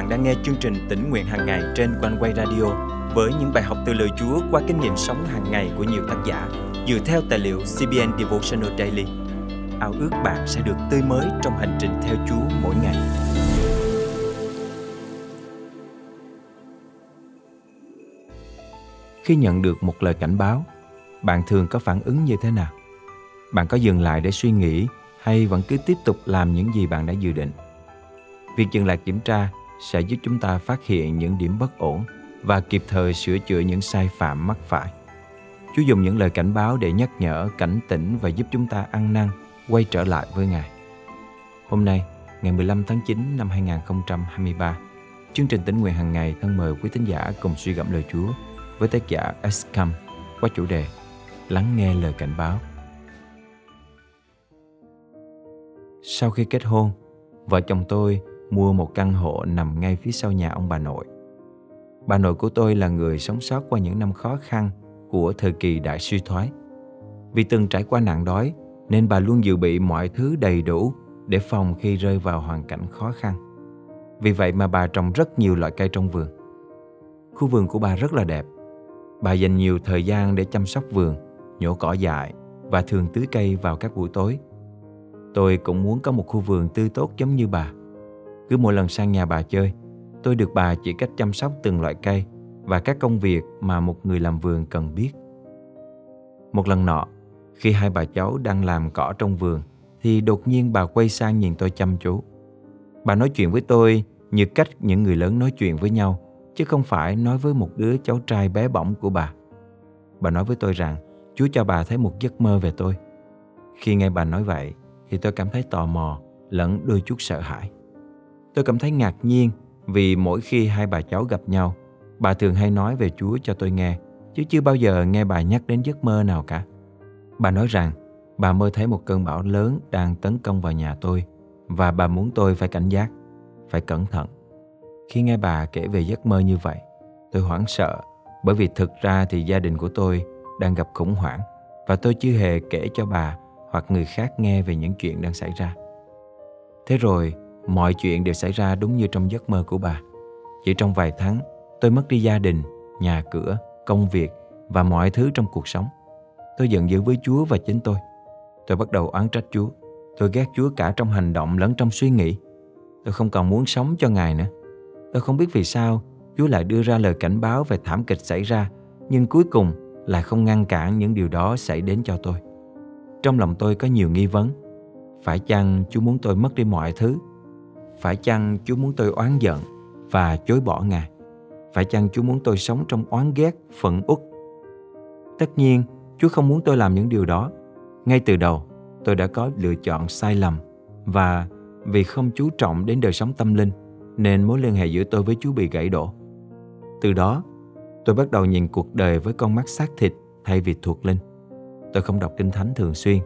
bạn đang nghe chương trình tỉnh nguyện hàng ngày trên quanh quay radio với những bài học từ lời Chúa qua kinh nghiệm sống hàng ngày của nhiều tác giả dựa theo tài liệu CBN Devotional Daily. Ao ước bạn sẽ được tươi mới trong hành trình theo Chúa mỗi ngày. Khi nhận được một lời cảnh báo, bạn thường có phản ứng như thế nào? Bạn có dừng lại để suy nghĩ hay vẫn cứ tiếp tục làm những gì bạn đã dự định? Việc dừng lại kiểm tra sẽ giúp chúng ta phát hiện những điểm bất ổn và kịp thời sửa chữa những sai phạm mắc phải. Chúa dùng những lời cảnh báo để nhắc nhở, cảnh tỉnh và giúp chúng ta ăn năn, quay trở lại với Ngài. Hôm nay, ngày 15 tháng 9 năm 2023, chương trình tính nguyện hàng ngày thân mời quý tín giả cùng suy gẫm lời Chúa với tác giả Escam qua chủ đề Lắng nghe lời cảnh báo. Sau khi kết hôn, vợ chồng tôi mua một căn hộ nằm ngay phía sau nhà ông bà nội. Bà nội của tôi là người sống sót qua những năm khó khăn của thời kỳ đại suy thoái. Vì từng trải qua nạn đói nên bà luôn dự bị mọi thứ đầy đủ để phòng khi rơi vào hoàn cảnh khó khăn. Vì vậy mà bà trồng rất nhiều loại cây trong vườn. Khu vườn của bà rất là đẹp. Bà dành nhiều thời gian để chăm sóc vườn, nhổ cỏ dại và thường tưới cây vào các buổi tối. Tôi cũng muốn có một khu vườn tươi tốt giống như bà. Cứ mỗi lần sang nhà bà chơi, tôi được bà chỉ cách chăm sóc từng loại cây và các công việc mà một người làm vườn cần biết. Một lần nọ, khi hai bà cháu đang làm cỏ trong vườn, thì đột nhiên bà quay sang nhìn tôi chăm chú. Bà nói chuyện với tôi như cách những người lớn nói chuyện với nhau, chứ không phải nói với một đứa cháu trai bé bỏng của bà. Bà nói với tôi rằng Chúa cho bà thấy một giấc mơ về tôi. Khi nghe bà nói vậy, thì tôi cảm thấy tò mò lẫn đôi chút sợ hãi. Tôi cảm thấy ngạc nhiên vì mỗi khi hai bà cháu gặp nhau, bà thường hay nói về Chúa cho tôi nghe, chứ chưa bao giờ nghe bà nhắc đến giấc mơ nào cả. Bà nói rằng bà mơ thấy một cơn bão lớn đang tấn công vào nhà tôi và bà muốn tôi phải cảnh giác, phải cẩn thận. Khi nghe bà kể về giấc mơ như vậy, tôi hoảng sợ bởi vì thực ra thì gia đình của tôi đang gặp khủng hoảng và tôi chưa hề kể cho bà hoặc người khác nghe về những chuyện đang xảy ra. Thế rồi, mọi chuyện đều xảy ra đúng như trong giấc mơ của bà. Chỉ trong vài tháng, tôi mất đi gia đình, nhà cửa, công việc và mọi thứ trong cuộc sống. Tôi giận dữ với Chúa và chính tôi. Tôi bắt đầu oán trách Chúa. Tôi ghét Chúa cả trong hành động lẫn trong suy nghĩ. Tôi không còn muốn sống cho Ngài nữa. Tôi không biết vì sao Chúa lại đưa ra lời cảnh báo về thảm kịch xảy ra, nhưng cuối cùng lại không ngăn cản những điều đó xảy đến cho tôi. Trong lòng tôi có nhiều nghi vấn. Phải chăng Chúa muốn tôi mất đi mọi thứ? Phải chăng Chúa muốn tôi oán giận và chối bỏ Ngài? Phải chăng Chúa muốn tôi sống trong oán ghét, phẫn uất? Tất nhiên, Chúa không muốn tôi làm những điều đó. Ngay từ đầu, tôi đã có lựa chọn sai lầm và vì không chú trọng đến đời sống tâm linh nên mối liên hệ giữa tôi với Chúa bị gãy đổ. Từ đó, tôi bắt đầu nhìn cuộc đời với con mắt xác thịt thay vì thuộc linh. Tôi không đọc kinh thánh thường xuyên.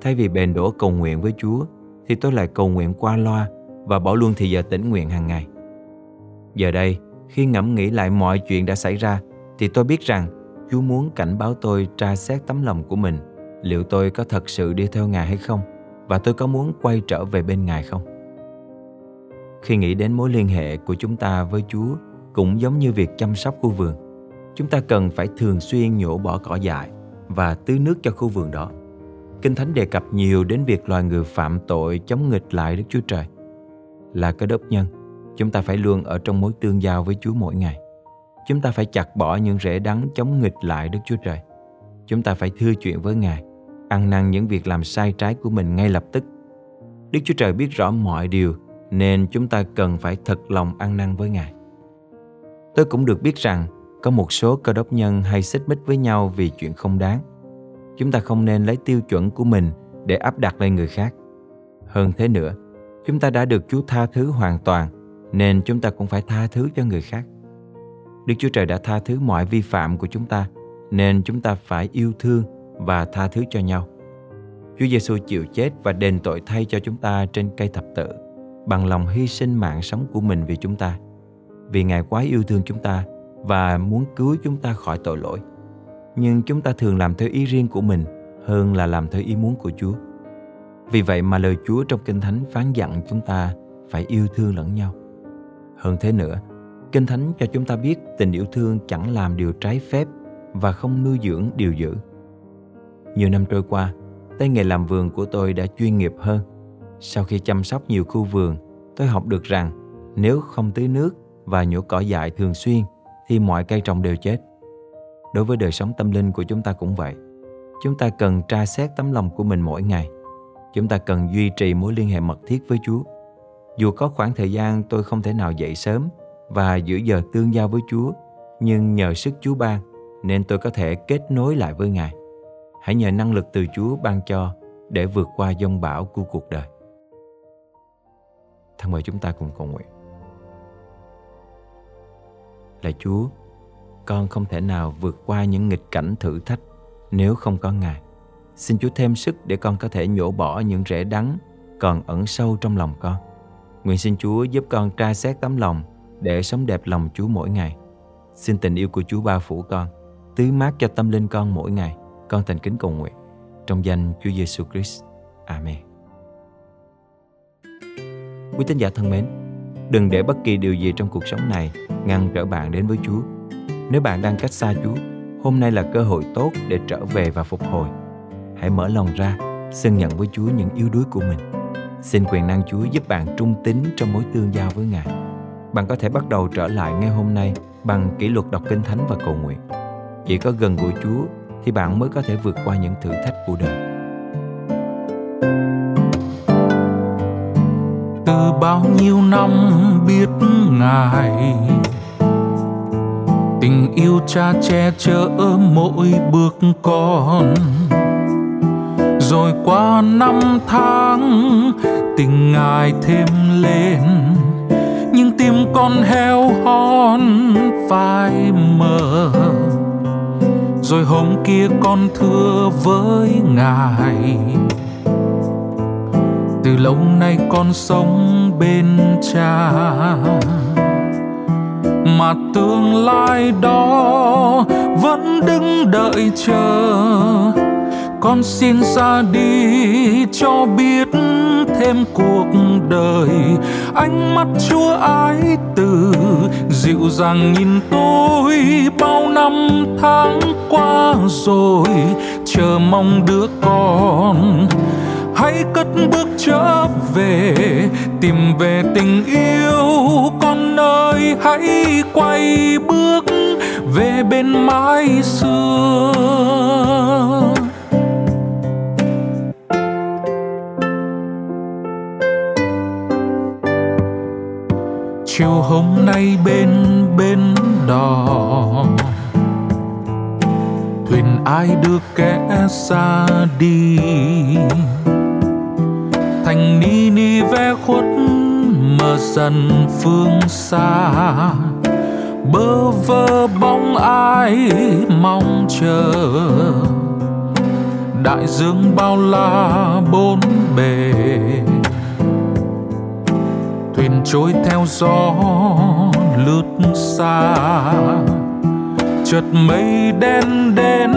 Thay vì bền đổ cầu nguyện với Chúa, thì tôi lại cầu nguyện qua loa và bỏ luôn thì giờ tĩnh nguyện hàng ngày. Giờ đây, khi ngẫm nghĩ lại mọi chuyện đã xảy ra, thì tôi biết rằng Chúa muốn cảnh báo tôi tra xét tấm lòng của mình, liệu tôi có thật sự đi theo Ngài hay không, và tôi có muốn quay trở về bên Ngài không. Khi nghĩ đến mối liên hệ của chúng ta với Chúa cũng giống như việc chăm sóc khu vườn, chúng ta cần phải thường xuyên nhổ bỏ cỏ dại và tưới nước cho khu vườn đó. Kinh Thánh đề cập nhiều đến việc loài người phạm tội chống nghịch lại Đức Chúa Trời. Là cơ đốc nhân, chúng ta phải luôn ở trong mối tương giao với Chúa mỗi ngày. Chúng ta phải chặt bỏ những rễ đắng chống nghịch lại Đức Chúa Trời. Chúng ta phải thưa chuyện với Ngài, ăn năn những việc làm sai trái của mình ngay lập tức. Đức Chúa Trời biết rõ mọi điều nên chúng ta cần phải thật lòng ăn năn với Ngài. Tôi cũng được biết rằng có một số cơ đốc nhân hay xích mích với nhau vì chuyện không đáng. Chúng ta không nên lấy tiêu chuẩn của mình để áp đặt lên người khác. Hơn thế nữa, chúng ta đã được Chúa tha thứ hoàn toàn, nên chúng ta cũng phải tha thứ cho người khác. Đức Chúa Trời đã tha thứ mọi vi phạm của chúng ta, nên chúng ta phải yêu thương và tha thứ cho nhau. Chúa Giêsu chịu chết và đền tội thay cho chúng ta trên cây thập tự, bằng lòng hy sinh mạng sống của mình vì chúng ta. Vì Ngài quá yêu thương chúng ta và muốn cứu chúng ta khỏi tội lỗi. Nhưng chúng ta thường làm theo ý riêng của mình hơn là làm theo ý muốn của Chúa. Vì vậy mà lời Chúa trong Kinh Thánh phán dặn chúng ta phải yêu thương lẫn nhau. Hơn thế nữa, Kinh Thánh cho chúng ta biết tình yêu thương chẳng làm điều trái phép và không nuôi dưỡng điều dữ. Nhiều năm trôi qua, tay nghề làm vườn của tôi đã chuyên nghiệp hơn. Sau khi chăm sóc nhiều khu vườn, tôi học được rằng nếu không tưới nước và nhổ cỏ dại thường xuyên thì mọi cây trồng đều chết. Đối với đời sống tâm linh của chúng ta cũng vậy. Chúng ta cần tra xét tấm lòng của mình mỗi ngày. Chúng ta cần duy trì mối liên hệ mật thiết với Chúa. Dù có khoảng thời gian tôi không thể nào dậy sớm và giữ giờ tương giao với Chúa, nhưng nhờ sức Chúa ban nên tôi có thể kết nối lại với Ngài. Hãy nhờ năng lực từ Chúa ban cho để vượt qua dông bão của cuộc đời. Thân mời chúng ta cùng cầu nguyện. Lạy Chúa, con không thể nào vượt qua những nghịch cảnh thử thách nếu không có Ngài. Xin Chúa thêm sức để con có thể nhổ bỏ những rễ đắng còn ẩn sâu trong lòng con. Nguyện xin Chúa giúp con tra xét tấm lòng để sống đẹp lòng Chúa mỗi ngày. Xin tình yêu của Chúa bao phủ con, tưới mát cho tâm linh con mỗi ngày. Con thành kính cầu nguyện trong danh Chúa Giêsu Christ. Amen. Quý tín giả thân mến, đừng để bất kỳ điều gì trong cuộc sống này ngăn trở bạn đến với Chúa. Nếu bạn đang cách xa Chúa, hôm nay là cơ hội tốt để trở về và phục hồi. Hãy mở lòng ra, xưng nhận với Chúa những yếu đuối của mình. Xin quyền năng Chúa giúp bạn trung tín trong mối tương giao với Ngài. Bạn có thể bắt đầu trở lại ngay hôm nay bằng kỷ luật đọc kinh thánh và cầu nguyện. Chỉ có gần gũi Chúa thì bạn mới có thể vượt qua những thử thách của đời. Từ bao nhiêu năm biết Ngài Tình yêu cha che chở mỗi bước con rồi qua năm tháng, tình Ngài thêm lên. Nhưng tim con heo hon phai mờ. Rồi hôm kia con thưa với ngài. Từ lâu nay con sống bên cha. Mà tương lai đó vẫn đứng đợi chờ con xin ra đi cho biết thêm cuộc đời. Ánh mắt chúa ái từ, dịu dàng nhìn tôi bao năm tháng qua rồi. Chờ mong đứa con hãy cất bước trở về, tìm về tình yêu con ơi hãy quay bước về bên mái xưa chiều hôm nay bên bên đò. Thuyền ai đưa kẻ xa đi? Thành ni ni ve khuất mờ dần phương xa. Bơ vơ bóng ai mong chờ? Đại dương bao la bốn bề thuyền trôi theo gió, lướt xa. Chợt mây đen đen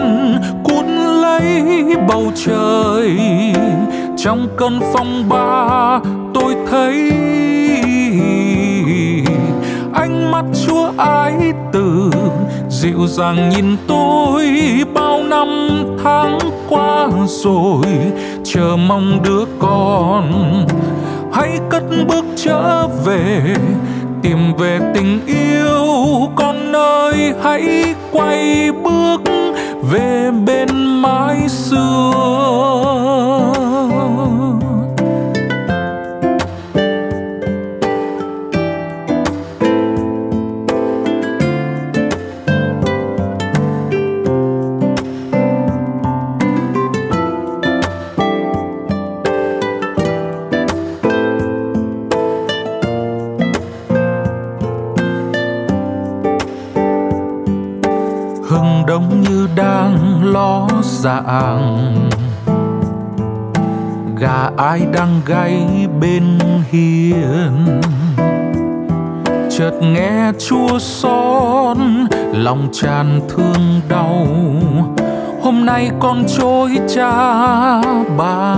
cuốn lấy bầu trời. Trong cơn phong ba, tôi thấy ánh mắt chúa ái từ. Dịu dàng nhìn tôi bao năm tháng qua rồi, chờ mong đứa con hãy cất bước trở về, tìm về tình yêu. Con ơi hãy quay bước về bên mái xưa đang lo dạng. Gà ai đang gáy bên hiên? Chợt nghe chua xót, lòng tràn thương đau. Hôm nay con trôi cha ba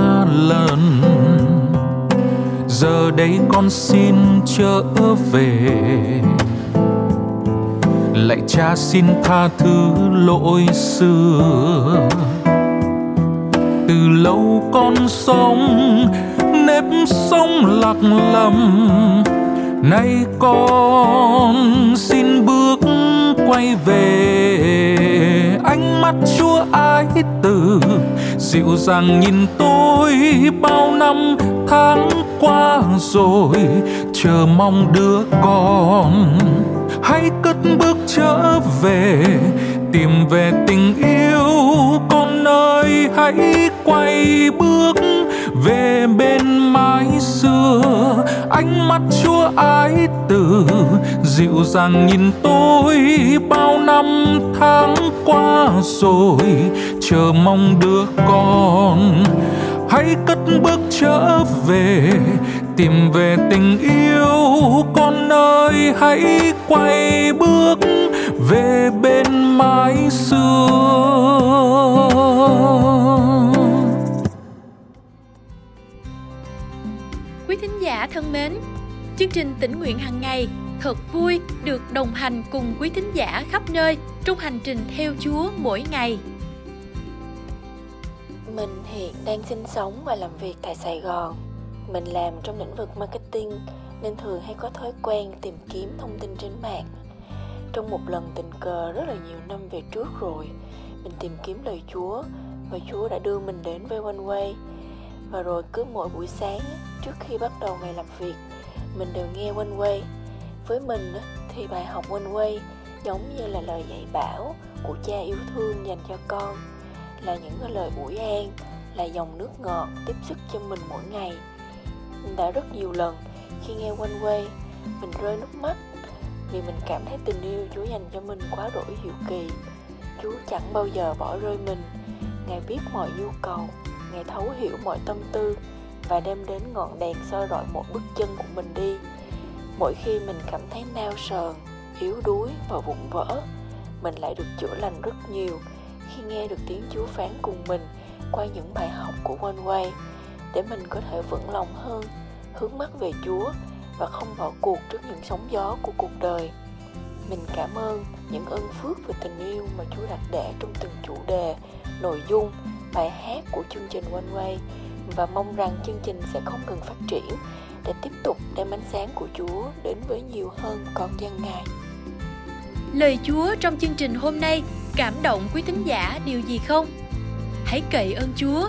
lần. Giờ đây con xin trở về lạy cha xin tha thứ lỗi xưa. Từ lâu con sống, nếp sống lạc lầm. Nay con xin bước quay về. Ánh mắt chúa ái từ, dịu dàng nhìn tôi bao năm tháng qua rồi. Chờ mong đứa con hãy cất bước trở về, tìm về tình yêu. Con ơi hãy quay bước về bên mái xưa, ánh mắt chúa ái từ, dịu dàng nhìn tôi bao năm tháng qua rồi. Chờ mong đứa con, hãy cất bước trở về tìm về tình yêu con ơi hãy quay bước về bên mái xưa Quý thính giả thân mến, chương trình tỉnh nguyện hàng ngày thật vui được đồng hành cùng quý thính giả khắp nơi trong hành trình theo Chúa mỗi ngày. Mình hiện đang sinh sống và làm việc tại Sài Gòn. Mình làm trong lĩnh vực marketing nên thường hay có thói quen tìm kiếm thông tin trên mạng. Trong một lần tình cờ rất là nhiều năm về trước rồi, mình tìm kiếm lời Chúa và Chúa đã đưa mình đến với One Way. Và rồi cứ mỗi buổi sáng trước khi bắt đầu ngày làm việc, mình đều nghe One Way. Với mình thì bài học One Way giống như là lời dạy bảo của cha yêu thương dành cho con là những lời ủi an là dòng nước ngọt tiếp sức cho mình mỗi ngày mình đã rất nhiều lần. Khi nghe quanh Way mình rơi nước mắt vì mình cảm thấy tình yêu Chúa dành cho mình quá đổi diệu kỳ. Chúa chẳng bao giờ bỏ rơi mình. Ngài biết mọi nhu cầu Ngài thấu hiểu mọi tâm tư Và đem đến ngọn đèn soi rọi một bước chân của mình đi. Mỗi khi mình cảm thấy nao sờn, yếu đuối và vụn vỡ Mình lại được chữa lành rất nhiều. Khi nghe được tiếng Chúa phán cùng mình qua những bài học của One Way để mình có thể vững lòng hơn, hướng mắt về Chúa và không bỏ cuộc trước những sóng gió của cuộc đời. Mình cảm ơn những ơn phước và tình yêu mà Chúa đặt để trong từng chủ đề, nội dung, bài hát của chương trình One Way và mong rằng chương trình sẽ không ngừng phát triển để tiếp tục đem ánh sáng của Chúa đến với nhiều hơn con dân Ngài. Lời Chúa trong chương trình hôm nay cảm động quý thính giả điều gì không? Hãy cậy ơn Chúa